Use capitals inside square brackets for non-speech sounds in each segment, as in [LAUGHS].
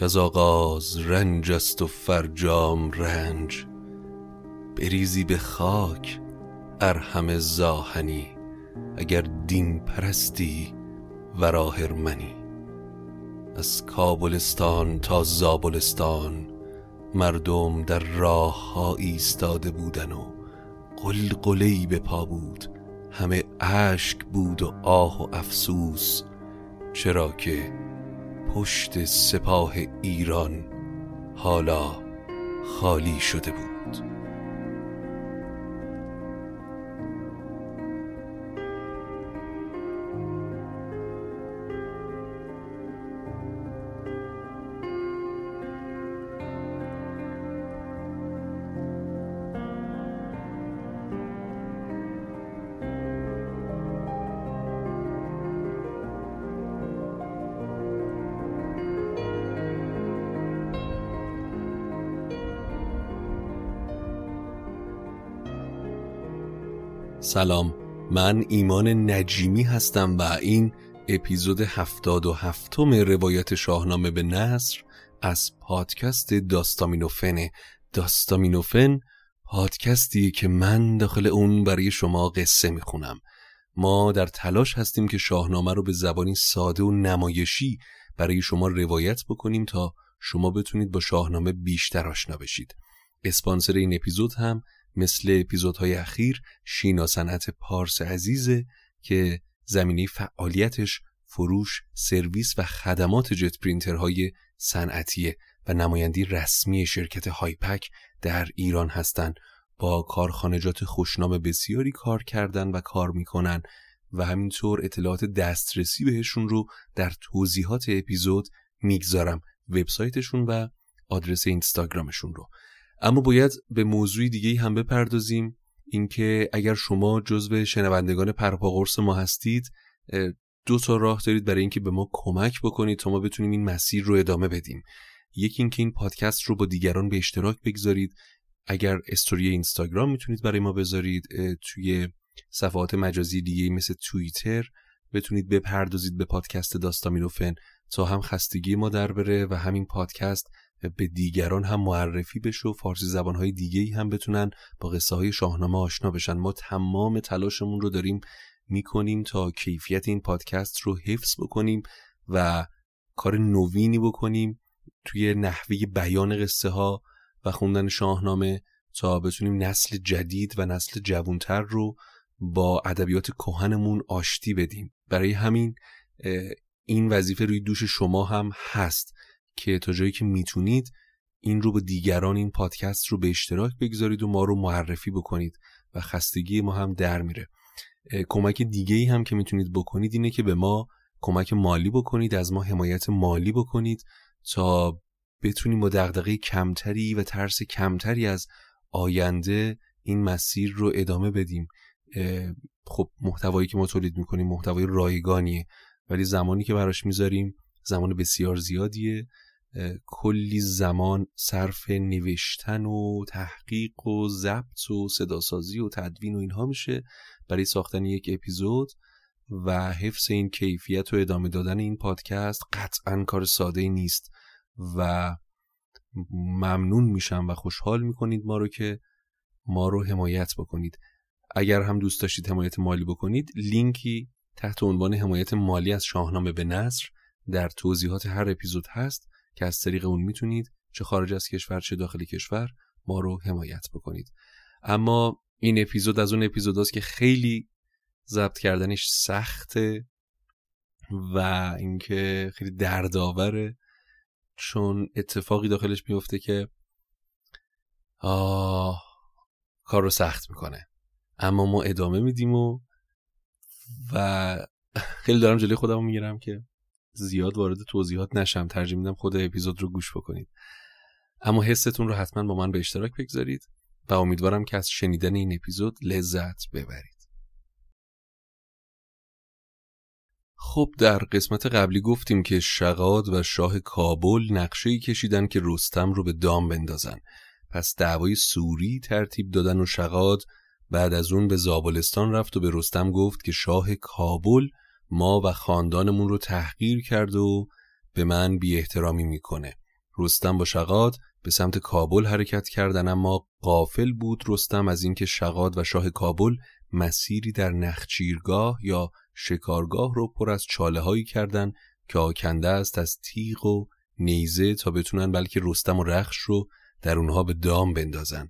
که از آغاز رنج است و فرجام رنج. بریزی به خاک ارحم زاهنی اگر دین پرستی وراهرمنی از کابلستان تا زابلستان مردم در راه ها ایستاده بودن و قلقلی به پا بود. همه اشک بود و آه و افسوس. چرا که پشت سپاه ایران حالا خالی شده بود. سلام من ایمان نجیمی هستم و این اپیزود هفتاد و هفتم روایت شاهنامه به نصر از پادکست داستامینوفن. داستامینوفن پادکستی که من داخل اون برای شما قصه می‌خونم. ما در تلاش هستیم که شاهنامه رو به زبانی ساده و نمایشی برای شما روایت بکنیم تا شما بتونید با شاهنامه بیشتر آشنا بشید. اسپانسر این اپیزود هم مثل اپیزودهای اخیر شینا صنعت پارس عزیزه که زمینه فعالیتش فروش، سرویس و خدمات جت پرینترهای صنعتیه و نمایندی رسمی شرکت هایپک در ایران هستند با کارخانجات خوشنام بسیاری کار کردن و کار می‌کنن و همینطور اطلاعات دسترسی بهشون رو در توضیحات اپیزود می‌گذارم. وبسایتشون و آدرس اینستاگرامشون رو. اما باید به موضوعی دیگه هم بپردازیم اینکه اگر شما جزو شنوندگان پرپاقرص ما هستید دو تا راه دارید برای اینکه به ما کمک بکنید تا ما بتونیم این مسیر رو ادامه بدیم. یکی اینکه این پادکست رو با دیگران به اشتراک بگذارید. اگر استوری اینستاگرام می‌تونید برای ما بذارید توی صفحات مجازی دیگه مثل توییتر بتونید بپردازید به پادکست داستامینوفن تا هم خستگی ما در بره و همین پادکست به دیگران هم معرفی بشه و فارسی زبانهای دیگه هم بتونن با قصه های شاهنامه آشنا بشن. ما تمام تلاشمون رو داریم می‌کنیم تا کیفیت این پادکست رو حفظ بکنیم و کار نوینی بکنیم توی نحوه بیان قصه ها و خوندن شاهنامه تا بتونیم نسل جدید و نسل جوانتر رو با ادبیات کهنمون آشتی بدیم. برای همین این وظیفه روی دوش شما هم هست. که تا جایی که می‌تونید این رو با دیگران این پادکست رو به اشتراک بگذارید و ما رو معرفی بکنید و خستگی ما هم در میره. کمک دیگه ای هم که می‌تونید بکنید اینه که به ما کمک مالی بکنید از ما حمایت مالی بکنید تا بتونیم با دغدغه کمتری و ترس کمتری از آینده این مسیر رو ادامه بدیم. خب محتوایی که ما تولید می‌کنیم محتوای رایگانیه ولی زمانی که براش می‌ذاریم زمان بسیار زیادیه. کلی زمان صرف نوشتن و تحقیق و ضبط و صداسازی و تدوین و اینها میشه برای ساختن یک اپیزود و حفظ این کیفیت و ادامه دادن این پادکست قطعا کار ساده نیست و ممنون میشم و خوشحال می‌کنید ما رو که ما رو حمایت بکنید. اگر هم دوست داشتید حمایت مالی بکنید لینکی تحت عنوان حمایت مالی از شاهنامه به نصر در توضیحات هر اپیزود هست که از طریق اون می‌تونید چه خارج از کشور چه داخل کشور ما رو حمایت بکنید. اما این اپیزود از اون اپیزوداست که خیلی ضبط کردنش سخته و اینکه خیلی دردآوره چون اتفاقی داخلش میفته که آه کار رو سخت می‌کنه. اما ما ادامه میدیم و و [LAUGHS] خیلی دارم جلوی خودم می‌گیرم که زیاد وارد توضیحات نشم. ترجیح میدم خود اپیزود رو گوش بکنید. اما حستون رو حتما با من به اشتراک بگذارید و امیدوارم که از شنیدن این اپیزود لذت ببرید. خب در قسمت قبلی گفتیم که شقاد و شاه کابل نقشه کشیدن که رستم رو به دام بندازن. پس دعوای سوری ترتیب دادن و شقاد بعد از اون به زابلستان رفت و به رستم گفت که شاه کابل ما و خاندانمون رو تحقیر کرد و به من بی احترامی می‌کنه. رستم با شقاد به سمت کابل حرکت کردن اما قافل بود رستم از اینکه شقاد و شاه کابل مسیری در نخچیرگاه یا شکارگاه رو پر از چاله هایی کردن که آکنده است از تیغ و نیزه تا بتونن بلکه رستم و رخش رو در اونها به دام بندازن.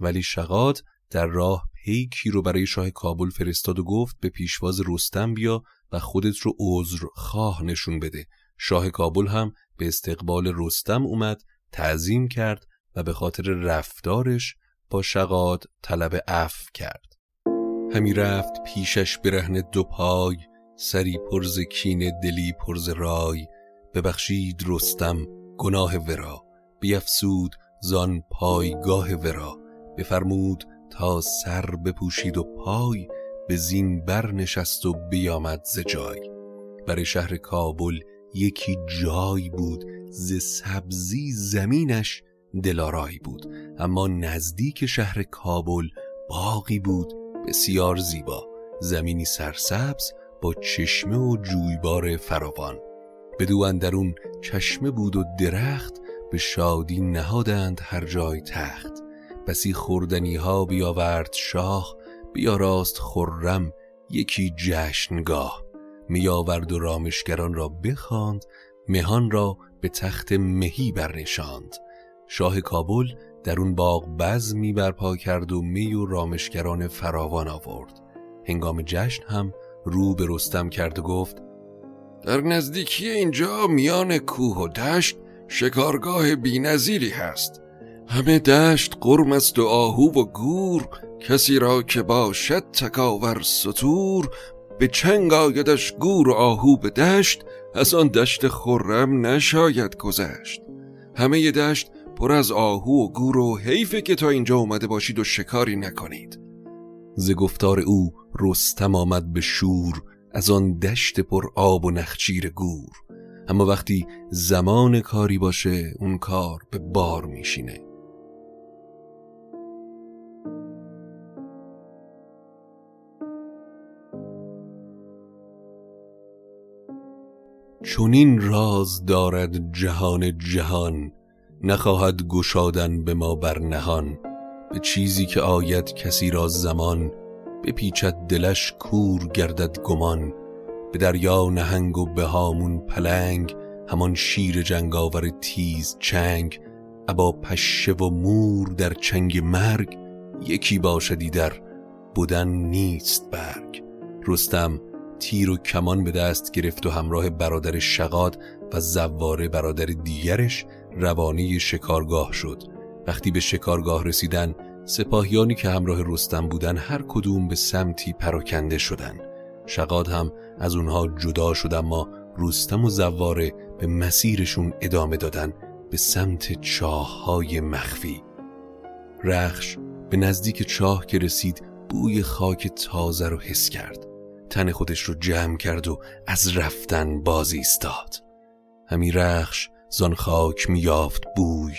ولی شقاد در راه پیکی رو برای شاه کابل فرستاد و گفت به پیشواز رستم بیا و خودت رو عذر خواه نشون بده. شاه کابل هم به استقبال رستم اومد تعظیم کرد و به خاطر رفتارش با شقاد طلب عفو کرد. همی رفت پیشش برهن دو پای سری پرز کین دلی پرز رای. ببخشید رستم گناه ورا بیافسود زان پایگاه ورا. بفرمود تا سر بپوشید و پای به زین برنشست و بیامد ز جای. برای شهر کابل یکی جای بود ز سبزی زمینش دلارایی بود. اما نزدیک شهر کابل باقی بود بسیار زیبا. زمینی سرسبز با چشمه و جویبار فراوان. بدو اندرون چشمه بود و درخت به شادی نهادند هر جای تخت. بسی خوردنی ها بیاورد شاه بیاراست خرم یکی جشنگاه. میآورد و رامشگران را بخواند مهان را به تخت مهی برنشاند. شاه کابل در اون باغ بزمی برپا کرد و می و رامشگران فراوان آورد. هنگام جشن هم رو به رستم کرد و گفت در نزدیکی اینجا میان کوه و دشت شکارگاه بینظیری هست. همه دشت قرم است و آهو و گور کسی را که باشد تکاور سطور به چنگ آیدش گور و آهو به دشت از آن دشت خرم نشاید گذشت. همه دشت پر از آهو و گور و حیفه که تا اینجا اومده باشید و شکاری نکنید. ز گفتار او رستم آمد به شور از آن دشت پر آب و نخچیر گور. اما وقتی زمان کاری باشه اون کار به بار میشینه. چونین راز دارد جهان جهان نخواهد گشادن به ما بر نهان. به چیزی که آید کسی را زمان بپیچد دلش کور گردد گمان. به دریا نهنگ و به هامون پلنگ همان شیر جنگاور تیز چنگ. ابا پشه و مور در چنگ مرگ یکی باشدی در بودن نیست برگ. رستم تیر و کمان به دست گرفت و همراه برادر شقاد و زواره برادر دیگرش روانه شکارگاه شد. وقتی به شکارگاه رسیدن سپاهیانی که همراه رستم بودن هر کدوم به سمتی پراکنده شدن. شقاد هم از اونها جدا شد اما رستم و زواره به مسیرشون ادامه دادن به سمت چاه های مخفی. رخش به نزدیک چاه که رسید بوی خاک تازه رو حس کرد. تن خودش رو جمع کرد و از رفتن باز ایستاد. همی رخش زان خاک میافت بوی.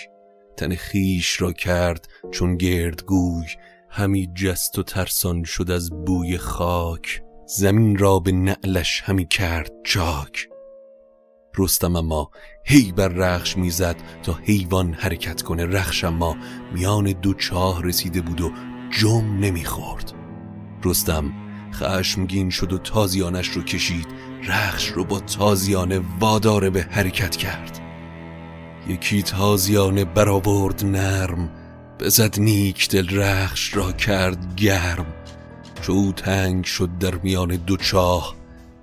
تن خیش را کرد چون گردگوی همی جست و ترسان شد از بوی خاک. زمین را به نعلش همی کرد چاک. رستم اما هی بر رخش می‌زد تا حیوان حرکت کنه. رخش اما میان دو چاه رسیده بود و جم نمی‌خورد. رستم خشمگین شد و تازیانش رو کشید. رخش رو با تازیانه واداره به حرکت کرد. یکی تازیانه برآورد نرم بزد نیک دل رخش را کرد گرم. چو تنگ شد در میان دو چاه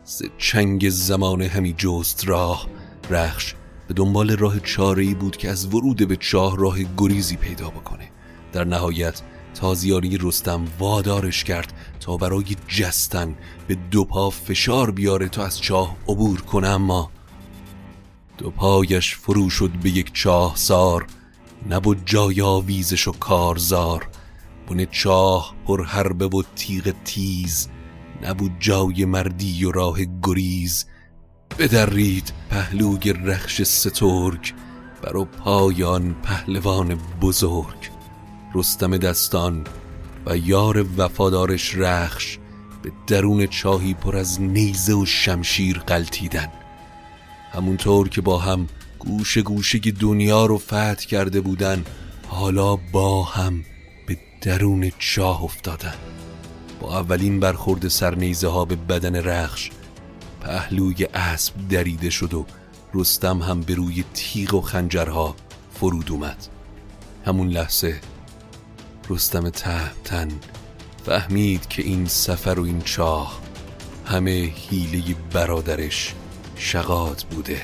ز چنگ زمان همی جست راه. رخش به دنبال راه چاره بود که از ورود به چاه راه گریزی پیدا بکنه. در نهایت تازیاری رستم وادارش کرد تا برای جستن به دو پا فشار بیاره تا از چاه عبور کنه اما دو پایش فرو شد به یک چاه سار نبود جای آویزش و کارزار. بن چاه پر حربه و تیغ تیز نبود جای مردی و راه گریز. بدرید پهلوی رخش سترگ برو پایان پهلوان بزرگ. رستم دستان و یار وفادارش رخش به درون چاهی پر از نیزه و شمشیر قلتیدن همونطور که با هم گوشه گوشه دنیا رو فتح کرده بودن حالا با هم به درون چاه افتادن. با اولین برخورد سرنیزه ها به بدن رخش پهلوی اسب دریده شد و رستم هم به روی تیغ و خنجرها فرود اومد. همون لحظه رستم تهتن فهمید که این سفر و این چاه همه حیله برادرش شقات بوده.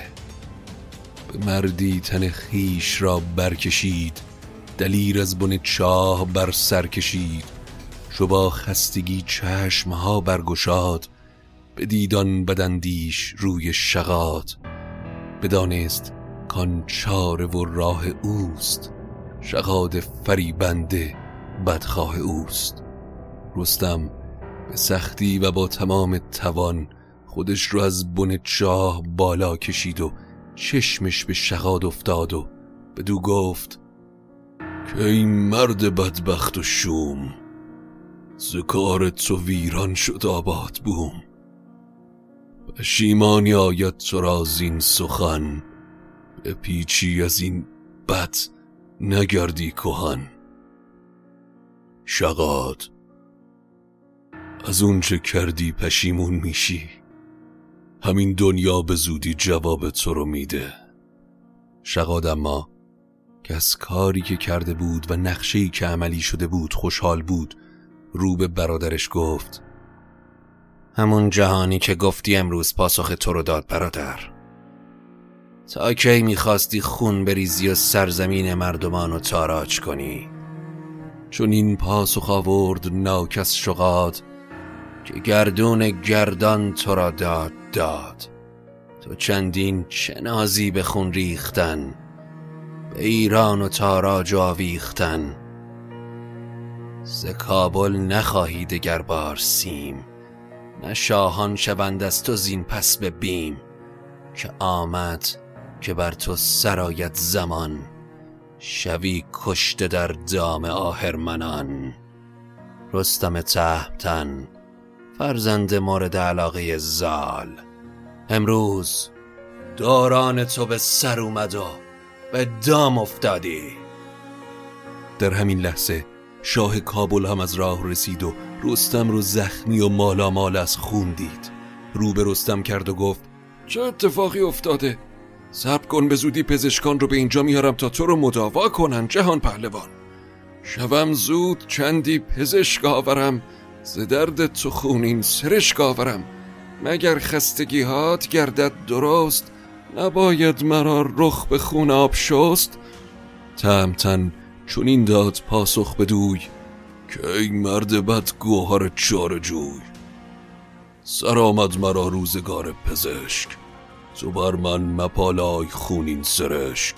به مردی تن خیش را برکشید دلیر از بن چاه بر سر کشید. چو با خستگی چشمها برگشاد به دیدان بدندیش روی شقات بدانست کان چاره و راه اوست شقاد فریبنده بدخواه اوست. رستم به سختی و با تمام توان خودش رو از بن چاه بالا کشید و چشمش به شقاد افتاد و بدو گفت که این مرد بدبخت و شوم زکار تو ویران شد آباد بوم. پشیمانی آید تو را زین سخن به پیچی از این بد نگردی کهن. شقاد از اون چه کردی پشیمون میشی همین دنیا به زودی جواب تو رو میده. شقاد اما که از کاری که کرده بود و نقشه‌ای که عملی شده بود خوشحال بود رو به برادرش گفت همون جهانی که گفتی امروز پاسخ تو رو داد برادر. تا کی می‌خواستی خون بریزی و سرزمین مردمان رو تاراج کنی؟ چون این پاسخ آورد ناکس شقاد که گردون گردان تو را داد داد. تو چندین چنازی به خون ریختن به ایران و تاراج آویختن. ز کابل نخواهی دگر بار سیم نه شاهان شوند از تو زین پس به بیم. که آمد که بر تو سرایت زمان. شوی کشته در دام آهرمنان. رستم تهمتن فرزند مورد علاقه زال. امروز دوران تو به سر اومد و به دام افتادی. در همین لحظه شاه کابل هم از راه رسید و رستم رو زخمی و مالا مال از خون دید. رو به رستم کرد و گفت چه اتفاقی افتاده؟ صبر کن به زودی پزشکان رو به اینجا میارم تا تو رو مداوا کنن جهان پهلوان. شوم زود چندی پزشک آورم ز درد تو خونین سرشک آورم. مگر خستگی هات گردد درست نباید مرا رخ به خون آب شست؟ تمتن چون این داد پاسخ بدوی که ای مرد بد گوهر چار جوی سر آمد مرا روزگار پزشک. تو بر من مپالای خونین سرشک.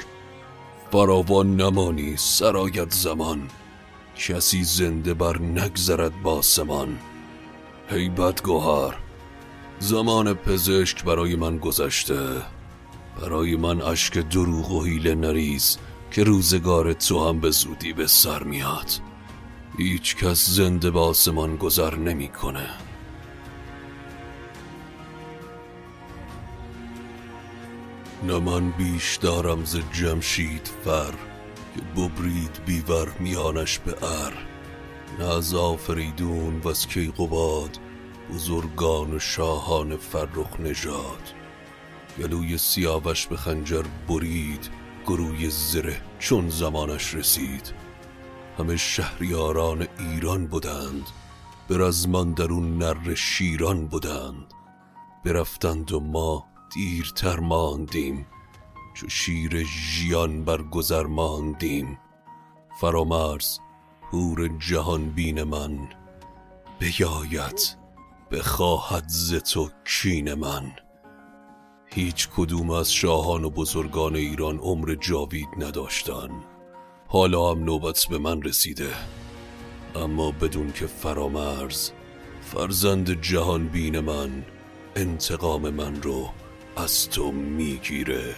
فراوان نمانی سرایت زمان. کسی زنده بر نگذرد با سمان. هی بدگوهر زمان پزشک برای من گذشته. برای من اشک دروغ و حیله نریز که روزگار تو هم به زودی به سر میاد. هیچ کس زنده به آسمان گذر نمی‌کنه. نه من بیش دارم ز جمشید فر که ببرید بیور میانش به ار. نه از آفریدون و از کیقوباد بزرگان و شاهان فرخ نژاد. گلوی سیاوش به خنجر برید گروی زره چون زمانش رسید. همه شهریاران ایران بودند به رزمان درون نر شیران بودند. برفتند و ما دیرتر ماندیم چو شیر ژیان بر گذر ماندیم. فرامرز پور جهان بین من بیاید بخواهد ز تو کین من. هیچ کدوم از شاهان و بزرگان ایران عمر جاوید نداشتن. حالا هم نوبت به من رسیده. اما بدون که فرامرز فرزند جهان بین من انتقام من رو از تو می‌گیره.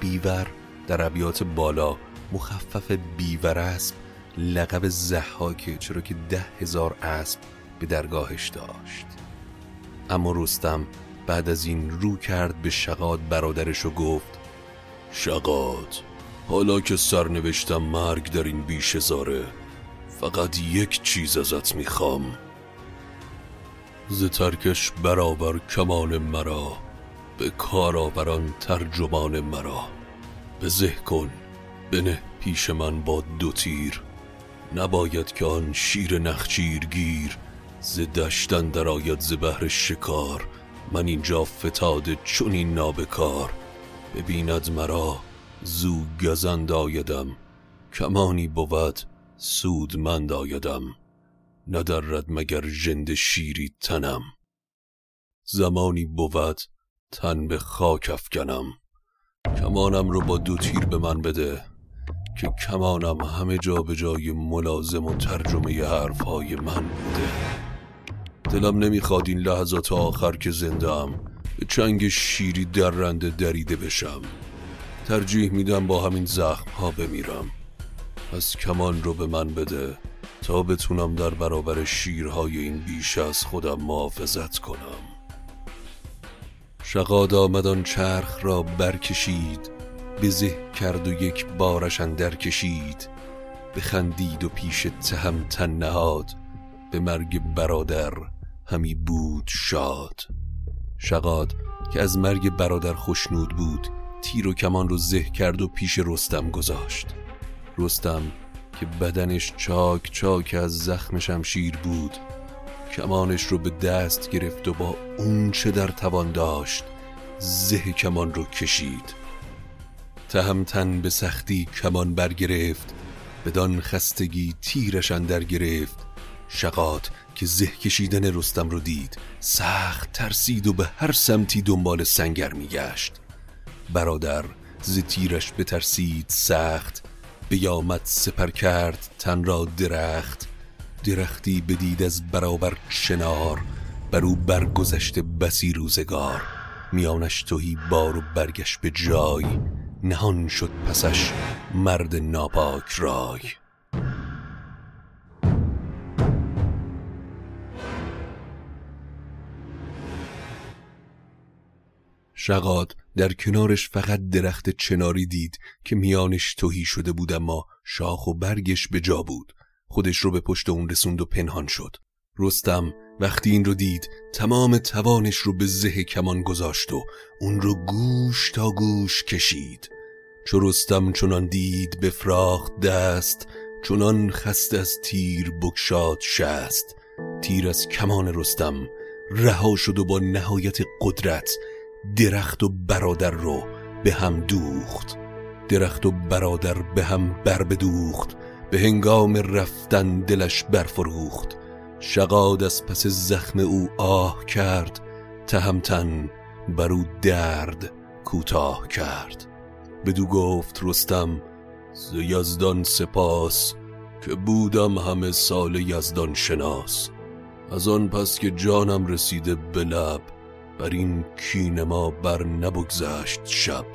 بیور در ابیات بالا مخفف بیور اسب لقب زحاکه چرا که ده هزار اسب به درگاهش داشت. اما رستم بعد از این رو کرد به شقاد برادرش و گفت شقاد حالا که سرنوشتم مرگ در این بیش زاره فقط یک چیز ازت می‌خوام. ز ترکش برابر کمان مرا به کارآوران ترجمان مرا. به زه کن بنه پیش من با دو تیر. نباید که آن شیر نخچیر گیر. ز دشتن درآید ز بهر شکار. من اینجا فتاده چون این نابکار. ببیند مرا زو گزند آیدم. کمانی بود سودمند آیدم. ندرد مگر ژنده شیری تنم. زمانی بود تن به خاک افکنم. کمانم رو با دو تیر به من بده که کمانم همه جا به جای ملازم و ترجمه حرفهای من بوده. دلم نمی‌خواد این لحظات آخر که زندم به چنگ شیری درنده دریده بشم. ترجیح میدم با همین زخم ها بمیرم. از کمان رو به من بده. تا بتونم در برابر شیرهای این بیش از خودم محافظت کنم. شقاد آمدان چرخ را برکشید بزه کرد و یک بارش اندر کشید بخندید و پیش تهمتن نهاد به مرگ برادر همی بود شاد. شقاد که از مرگ برادر خوشنود بود تیر و کمان رو زه کرد و پیش رستم گذاشت. رستم که بدنش چاک چاک از زخم شمشیر بود. کمانش رو به دست گرفت و با اون چه در توان داشت زه کمان رو کشید. تهمتن به سختی کمان برگرفت بدان خستگی تیرش اندر گرفت. شقات که زه کشیدن رستم رو دید سخت ترسید و به هر سمتی دنبال سنگر میگشت. برادر ز تیرش بترسید سخت بیامد سپر کرد تن را درخت. درختی بدید از برابر شنار بر او برگذشته بسی روزگار. میانش توهی بار و برگشت به جای نهان شد پسش مرد ناپاک رای. شقاد در کنارش فقط درخت چناری دید که میانش توهی شده بود اما شاخ و برگش به جا بود. خودش رو به پشت اون رسوند و پنهان شد. رستم وقتی این رو دید تمام توانش رو به زه کمان گذاشت و اون رو گوش تا گوش کشید. چو رستم چنان دید بفراخت دست چنان خست از تیر بکشاد شست. تیر از کمان رستم رها شد و با نهایت قدرت درخت و برادر رو به هم دوخت. درخت و برادر به هم بر بدوخت. به هنگام رفتن دلش برفروخت. شقاد از پس زخم او آه کرد. تهمتن بر او درد کوتاه کرد. بدو گفت رستم ز یزدان سپاس که بودم همه سال یزدان شناس. از آن پس که جانم رسیده به لب بر این کین ما بر نبگذشت شب.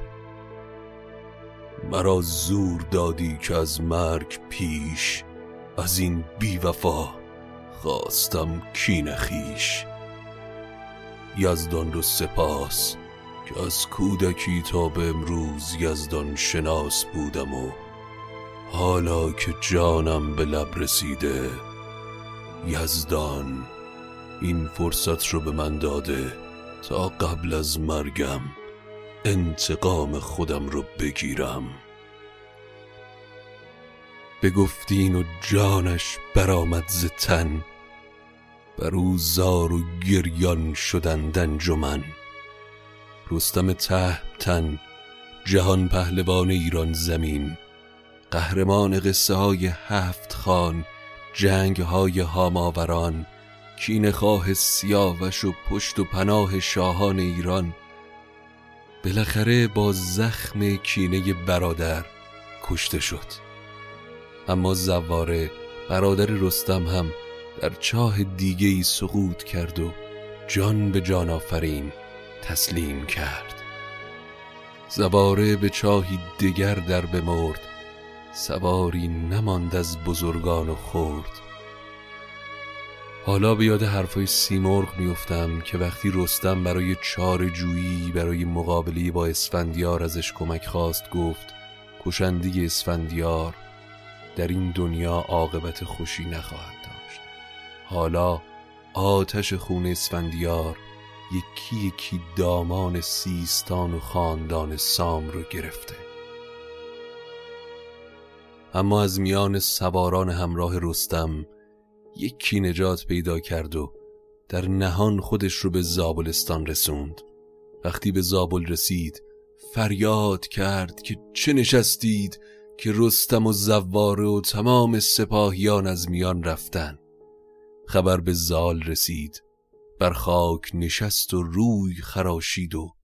مرا زور دادی که از مرگ پیش از این بیوفا خواستم کین خیش یزدان رو سپاس که از کودکی تا به امروز یزدان شناس بودم و حالا که جانم به لب رسیده یزدان این فرصت رو به من داده. تا قبل از مرگم انتقام خودم رو بگیرم. بگفتین و جانش برآمد ز تن بر او زار و گریان شدند انجمن. رستم تهمتن جهان پهلوان ایران زمین قهرمان قصه های هفت خان جنگ های هاماوران کین خواه سیاوش و پشت و پناه شاهان ایران. بالاخره با زخم کینه برادر کشته شد. اما زواره برادر رستم هم در چاه دیگه ای سقوط کرد و جان به جان آفرین تسلیم کرد. زواره به چاهی دیگر در بمرد سواری نماند از بزرگان و خورد حالا به یاد حرفای سیمرغ میفتم که وقتی رستم برای چار جویی برای مقابله با اسفندیار ازش کمک خواست گفت کشندگی اسفندیار در این دنیا عاقبت خوشی نخواهد داشت. حالا آتش خون اسفندیار یکی یکی دامان سیستان و خاندان سام رو گرفته. اما از میان سواران همراه رستم یکی نجات پیدا کرد و در نهان خودش رو به زابلستان رسوند. وقتی به زابل رسید فریاد کرد که چه نشستید که رستم و زواره و تمام سپاهیان از میان رفتن. خبر به زال رسید. بر خاک نشست و روی خراشید و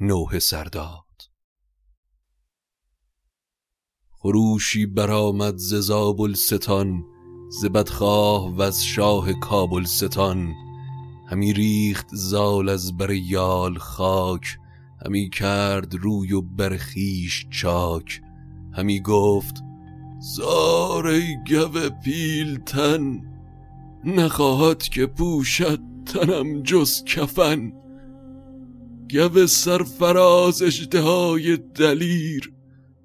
نوه سرداد خروشی برآمد ز زابل ستان ز بدخواه و از شاه کابل ستان همی ریخت زال از بر یال خاک همی کرد روی و برخیش چاک. همی گفت زار ای گو پیلتن نخواهد که پوشد تنم جز کفن. گو سرفراز اجدهای دلیر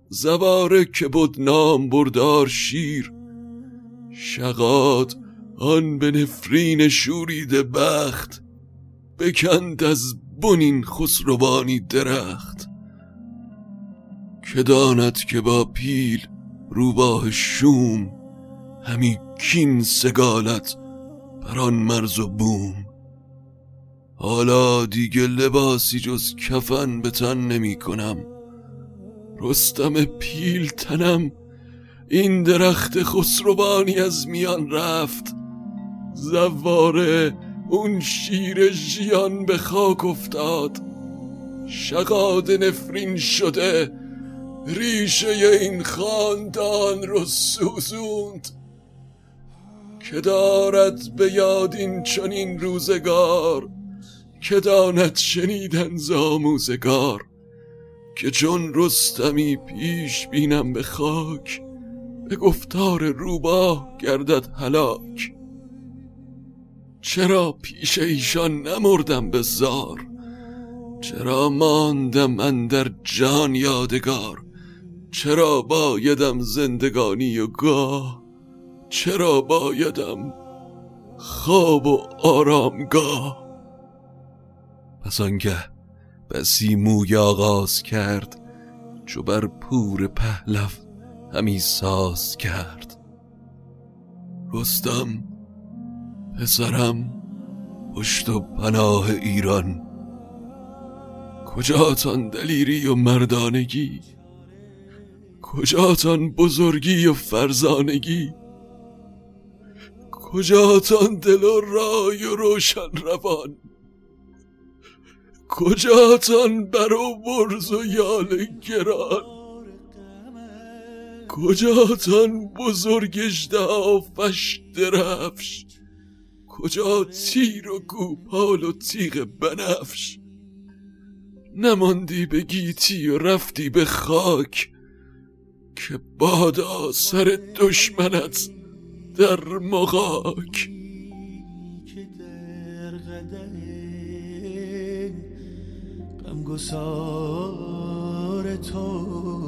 زواره که بود نام بردار شیر. شقاد آن به نفرین شورید بخت بکند از بنین خسروانی درخت. که داند که با پیل روباه شوم همی کین سگالت بر آن مرز و بوم. حالا دیگه لباسی جز کفن به تن نمی کنم. رستم پیل تنم این درخت خسروانی از میان رفت. زواره اون شیر ژیان به خاک افتاد. شقاد نفرین شده. ریشه این خاندان رو سوزوند. که دارد به یاد این چنین روزگار. که داند شنیدن زاموزگار که چون رستمی پیش بینم به خاک. به گفتار روباه گردد هلاک. چرا پیش ایشان نمردم به زار؟ چرا ماندم من در جان یادگار؟ چرا بایدم زندگانی و گاه؟ چرا بایدم خواب و آرامگاه؟ پس آنگه بسی موی آغاز کرد چو بر پور پهلو همی ساز کرد. رستم پسرم پشت و پناه ایران. کجاتان دلیری و مردانگی؟ کجاتان بزرگی و فرزانگی؟ کجاتان دل و رای و روشن روان؟ کجاتان بر و برز و یال گران؟ کجاتان بزرگش آفش درفش؟ کجا تیر و گوپال و تیغ بنفش؟ نماندی به گیتی و رفتی به خاک که بادا سر دشمنت در مغاک. غمگسار توست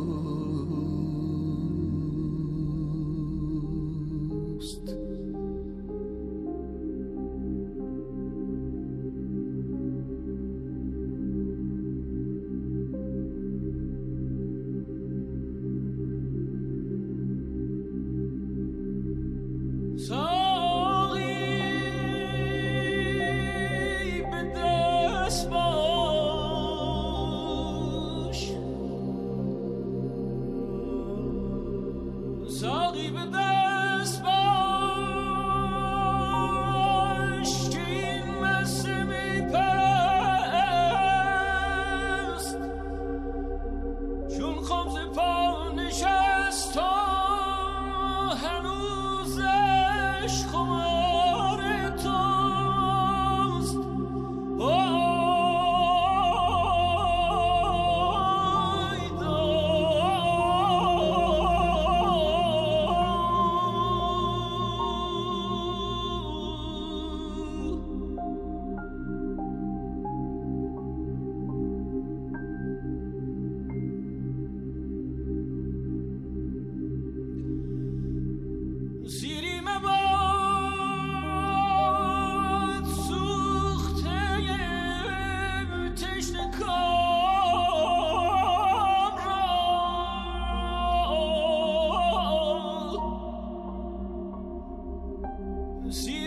را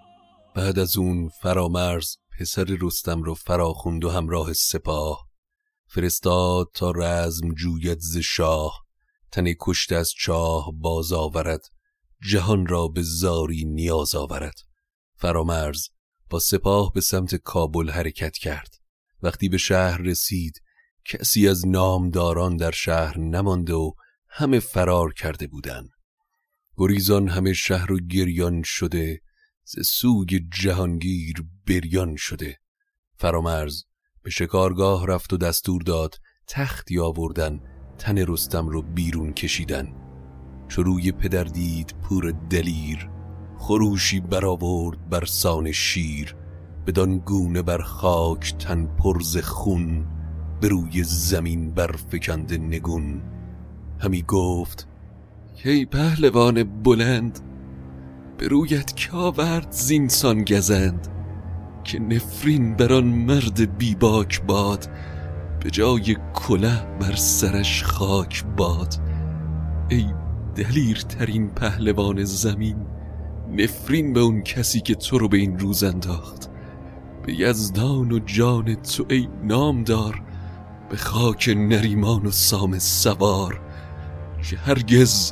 بعد از اون فرامرز پسر رستم رو فراخوند و همراه سپاه. فرستاد تا رزم جوید ز شاه. تن کشت از چاه باز آورد. جهان را به زاری نیاز آورد. فرامرز با سپاه به سمت کابل حرکت کرد. وقتی به شهر رسید کسی از نامداران در شهر نمانده و همه فرار کرده بودند. گریزان همه شهر و گریان شده سوگ جهانگیر بریان شده. فرامرز به شکارگاه رفت و دستور داد تختی آوردن تن رستم رو بیرون کشیدن. چو روی پدر دید پور دلیر خروشی برآورد بر سان شیر بدان گونه بر خاک تن پرز خون به روی زمین برفکنده نگون. همی گفت که پهلوان بلند به رویت که آورد زینسان گزند که نفرین بر آن مرد بیباک باد به جای کله بر سرش خاک باد. ای دلیرترین پهلوان زمین نفرین به اون کسی که تو رو به این روز انداخت. به یزدان و جان تو ای نامدار به خاک نریمان و سام سوار. که هرگز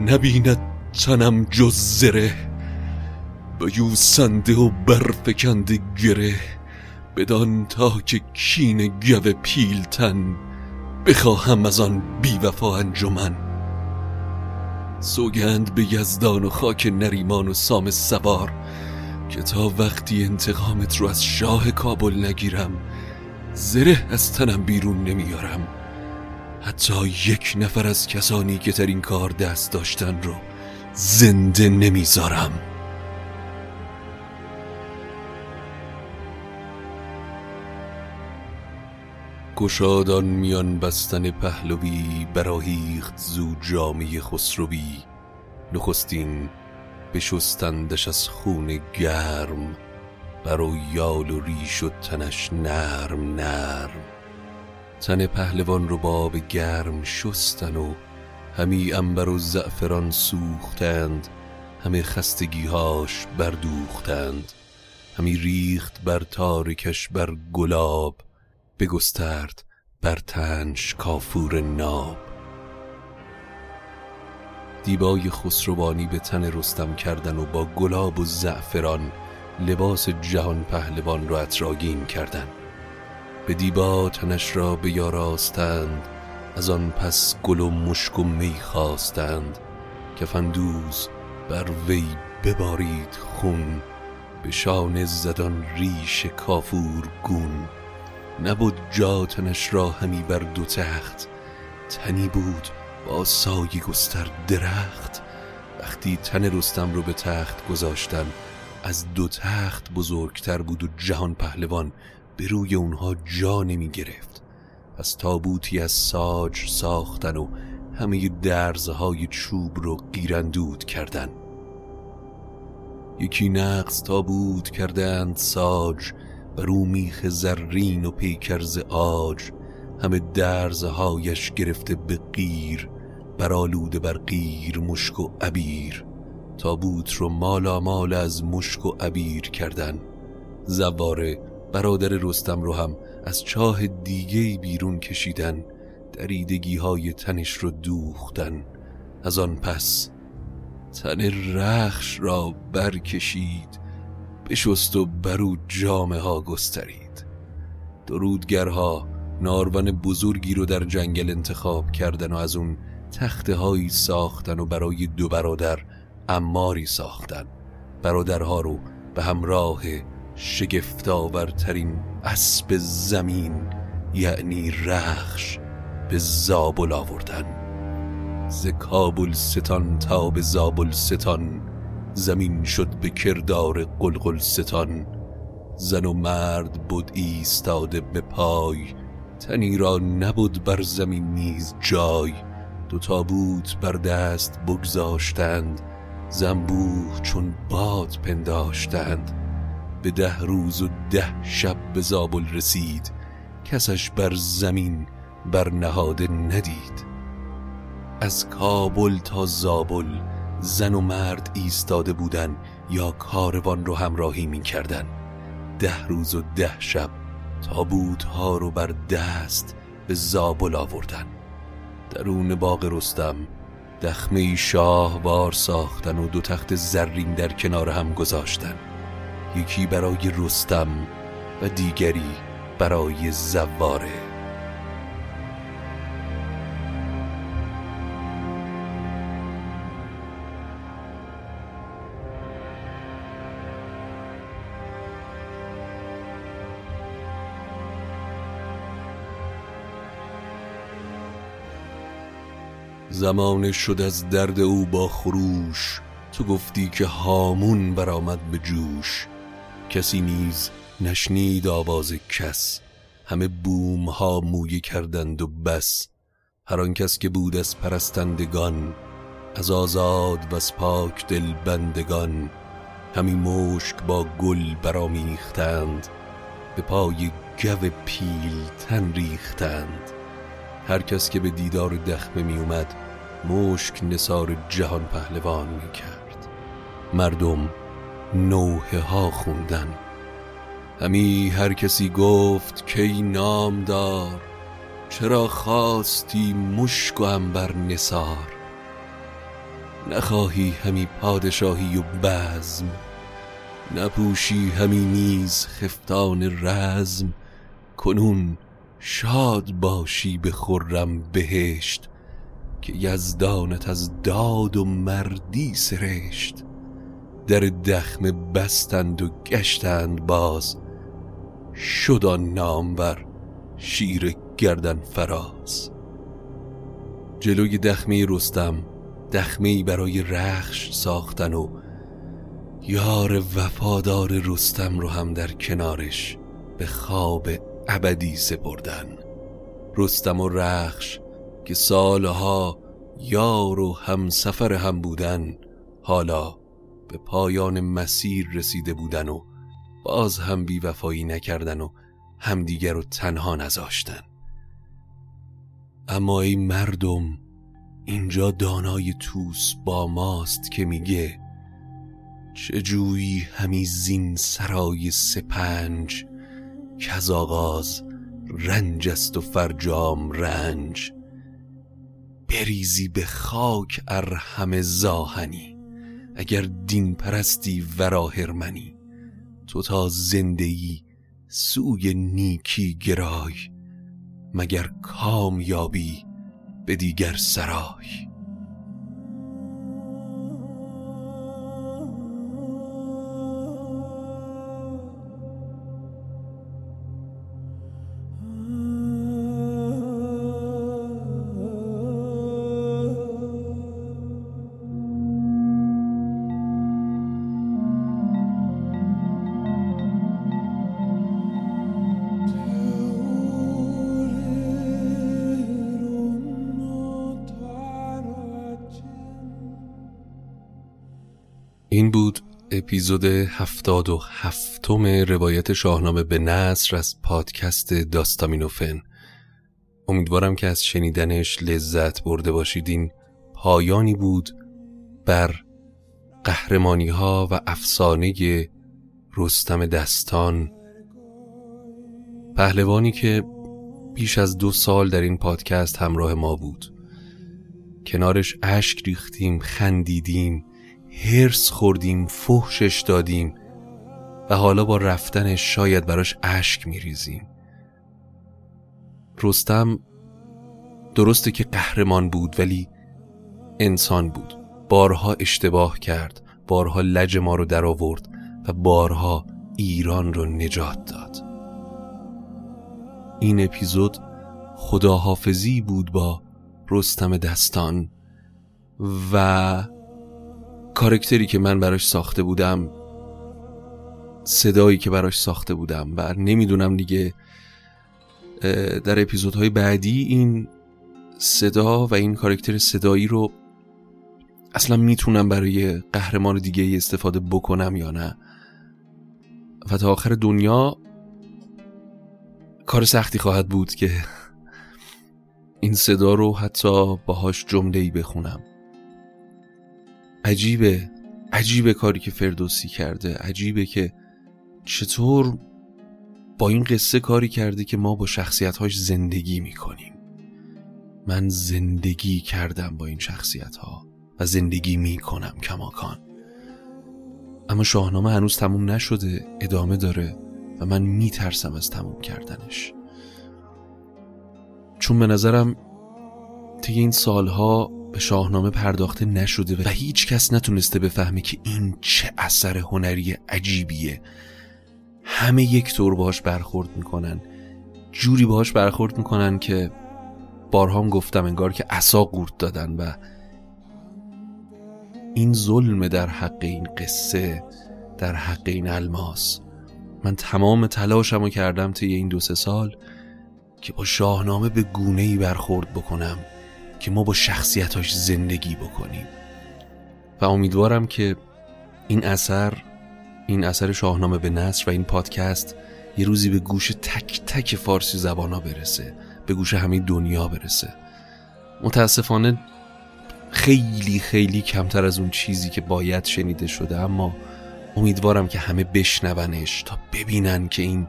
نبیند تنم جز زره با یوسنده و برفکنده گره بدان تا که کین گو پیلتن بخواهم از آن بیوفا انجمن. سوگند به یزدان و خاک نریمان و سام سوار که تا وقتی انتقامت رو از شاه کابل نگیرم زره از تنم بیرون نمیارم. حتی یک نفر از کسانی که در این کار دست داشتن رو زنده نمی‌ذارم. گشادان میان بستن پهلوی براهیخت زو جامعه خسروی. نخستین بشستندش از خون گرم برو یال و ریش و تنش نرم نرم. تن پهلوان رو با آب گرم شستن و همی انبر و زعفران سوختند همه خستگیهاش بردوختند همی ریخت بر تارکش بر گلاب بگسترد بر تنش کافور ناب. دیبای خسروانی به تن رستم کردن و با گلاب و زعفران لباس جهان پهلوان را اطراگین کردن. به دیبا تنش را بیاراستند از آن پس گل و مشک و می خواستند کفندوز بر وی ببارید خون به شانه زدان ریش کافور گون. نبود جا تنش را همی بر دو تخت تنی بود با سایه گستر درخت. وقتی تن رستم رو به تخت گذاشتن از دو تخت بزرگتر بود و جهان پهلوان به روی اونها جا نمی گرفت. از تابوتی از ساج ساختن و همه درزهای چوب رو گیرندود کردن. یکی نقص تابوت کردند ساج بر او میخ زرین و پیکرز آج. همه درزهایش گرفته به قیر برآلوده بر قیر مشک و عبیر. تابوت رو مالا مال از مشک و عبیر کردن. زواره برادر رستم رو هم از چاه دیگه بیرون کشیدن دریدگی های تنش رو دوختن. از آن پس تن رخش را برکشید بشست و برو جامه ها گسترید. درودگرها نارون بزرگی رو در جنگل انتخاب کردن و از اون تخته هایی ساختن و برای دو برادر اماری ساختن. برادرها رو به همراه شگفتاورترین اسب زمین یعنی رخش به زابل آوردن. ز کابل ستان تا به زابل ستان زمین شد به کردار قلقل ستان. زن و مرد بود ایستاده به پای تنی را نبود بر زمین نیز جای. دو تابوت بر دست بگذاشتند زنبوه چون باد پنداشتند. به ده روز و ده شب به زابل رسید کسش بر زمین بر نهاده ندید. از کابل تا زابل زن و مرد ایستاده بودن یا کاروان رو همراهی می کردن ده روز و ده شب تابوت ها رو بر دست به زابل آوردن. درون باغ رستم دخمه شاه وار ساختن و دو تخت زرین در کنار هم گذاشتن. یکی برای رستم و دیگری برای زواره. زمان شد از درد او با خروش تو گفتی که هامون برآمد به جوش. کسی نیز نشنید آواز کس. همه بوم ها مویه کردند و بس. هر آن کس که بود از پرستندگان از آزاد و از پاک دل بندگان همی مشک با گل برامیختند به پای گو پیلتن ریختند. هر کس که به دیدار دخمه می اومد مشک نصار جهان پهلوان می کرد. مردم نوحه ها خوندن. همی هر کسی گفت کی نام دار چرا خواستی مشک و انبر نثار؟ نخواهی همی پادشاهی و بزم نپوشی همی نیز خفتان رزم. کنون شاد باشی به خرم بهشت که یزدانت از داد و مردی سرشت. در دخمه بستند و گشتند باز. شد آن نامور شیر گردن فراز. جلوی دخمه رستم دخمه ای برای رخش ساختن و یار وفادار رستم رو هم در کنارش به خواب ابدی سپردن. رستم و رخش که سالها یار و همسفر هم بودن حالا به پایان مسیر رسیده بودن و باز هم بیوفایی نکردن و همدیگر رو تنها نذاشتن. اما ای مردم اینجا دانای توس با ماست که میگه چه جویی همی زین سرای سپنج که از آغاز رنج است و فرجام رنج. بریزی به خاک ارحم زاهنی. اگر دین پرستی ورا هرمنی تو تا زندگی سوی نیکی گرای مگر کامیابی به دیگر سرای. اپیزود هفتاد و هفتم روایت شاهنامه به نصر از پادکست داستامینوفن. امیدوارم که از شنیدنش لذت برده باشید. این پایانی بود بر قهرمانی ها و افسانه رستم دستان. پهلوانی که بیش از دو سال در این پادکست همراه ما بود. کنارش اشک ریختیم خندیدیم. هرس خوردیم فحشش دادیم و حالا با رفتنش شاید براش اشک میریزیم. رستم درسته که قهرمان بود ولی انسان بود. بارها اشتباه کرد بارها لج ما رو در آورد و بارها ایران رو نجات داد. این اپیزود خداحافظی بود با رستم دستان و کارکتری که من براش ساخته بودم صدایی که براش ساخته بودم و نمی‌دونم دیگه در اپیزودهای بعدی این صدا و این کارکتر صدایی رو اصلا می‌تونم برای قهرمان دیگه استفاده بکنم یا نه. و تا آخر دنیا کار سختی خواهد بود که [LAUGHS] این صدا رو حتی باهاش جمله ای بخونم. عجیبه. عجیبه کاری که فردوسی کرده. عجیبه که چطور با این قصه کاری کرده که ما با شخصیتهاش زندگی می‌کنیم. من زندگی کردم با این شخصیت ها و زندگی می‌کنم کماکان. اما شاهنامه هنوز تموم نشده ادامه داره و من میترسم از تموم کردنش. چون به نظرم طی این سالها به شاهنامه پرداخته نشده و هیچ کس نتونسته بفهمه که این چه اثر هنری عجیبیه. همه یک طور باش برخورد می‌کنن. جوری باش برخورد می‌کنن که بارهام گفتم انگار که عصا قورت دادن و این ظلم در حق این قصه در حق این الماس. من تمام تلاشمو کردم طی این دو سه سال که با شاهنامه به گونه ای برخورد بکنم. که ما با شخصیتاش زندگی بکنیم. و امیدوارم که این اثر این اثر شاهنامه به نصر و این پادکست یه روزی به گوش تک تک فارسی زبان ها برسه به گوش همه دنیا برسه. متاسفانه خیلی خیلی کمتر از اون چیزی که باید شنیده شده اما امیدوارم که همه بشنونش تا ببینن که این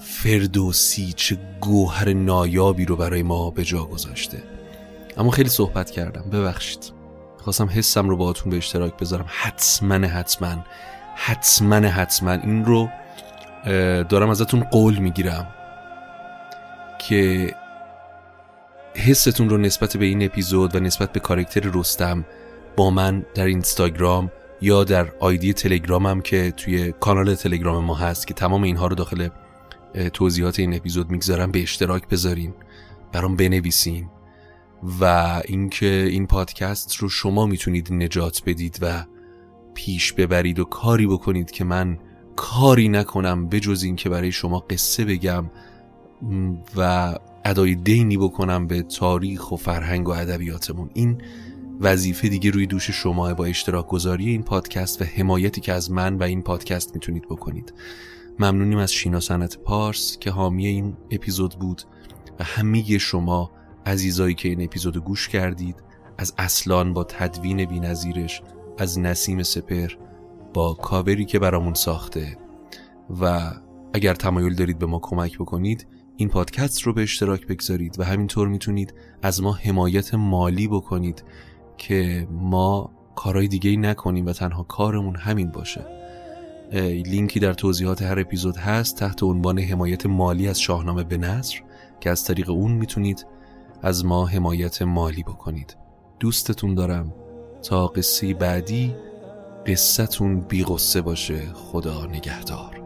فردوسی چه گوهر نایابی رو برای ما به جا گذاشته. اما خیلی صحبت کردم. ببخشید. خواستم حسم رو باهاتون به اشتراک بذارم. حتما حتما حتما حتما. این رو دارم ازتون قول می‌گیرم که حستون رو نسبت به این اپیزود و نسبت به کارکتر رستم با من در اینستاگرام یا در آیدی تلگرامم که توی کانال تلگرام ما هست که تمام اینها رو داخل توضیحات این اپیزود می‌گذارم به اشتراک بذارین. برام بنویسین. و اینکه این پادکست رو شما می‌تونید نجات بدید و پیش ببرید و کاری بکنید که من کاری نکنم بجز این که برای شما قصه بگم و ادای دینی بکنم به تاریخ و فرهنگ و ادبیاتمون. این وظیفه دیگه روی دوش شما با اشتراک گذاری این پادکست و حمایتی که از من و این پادکست می‌تونید بکنید. ممنونیم از شینا سنت پارس که حامی این اپیزود بود و همه شما عزیزایی که این اپیزود گوش کردید از اصلان با تدوین بینظیرش از نسیم سپر با کاوری که برامون ساخته. و اگر تمایل دارید به ما کمک بکنید این پادکست رو به اشتراک بگذارید و همینطور می‌تونید از ما حمایت مالی بکنید که ما کارهای دیگه نکنیم و تنها کارمون همین باشه. لینکی در توضیحات هر اپیزود هست تحت عنوان حمایت مالی از شاهنامه به نصر که از طریق اون می‌تونید از ما حمایت مالی بکنید. دوستتون دارم. تا قصه بعدی قصتون بی غصه باشه. خدا نگهدار.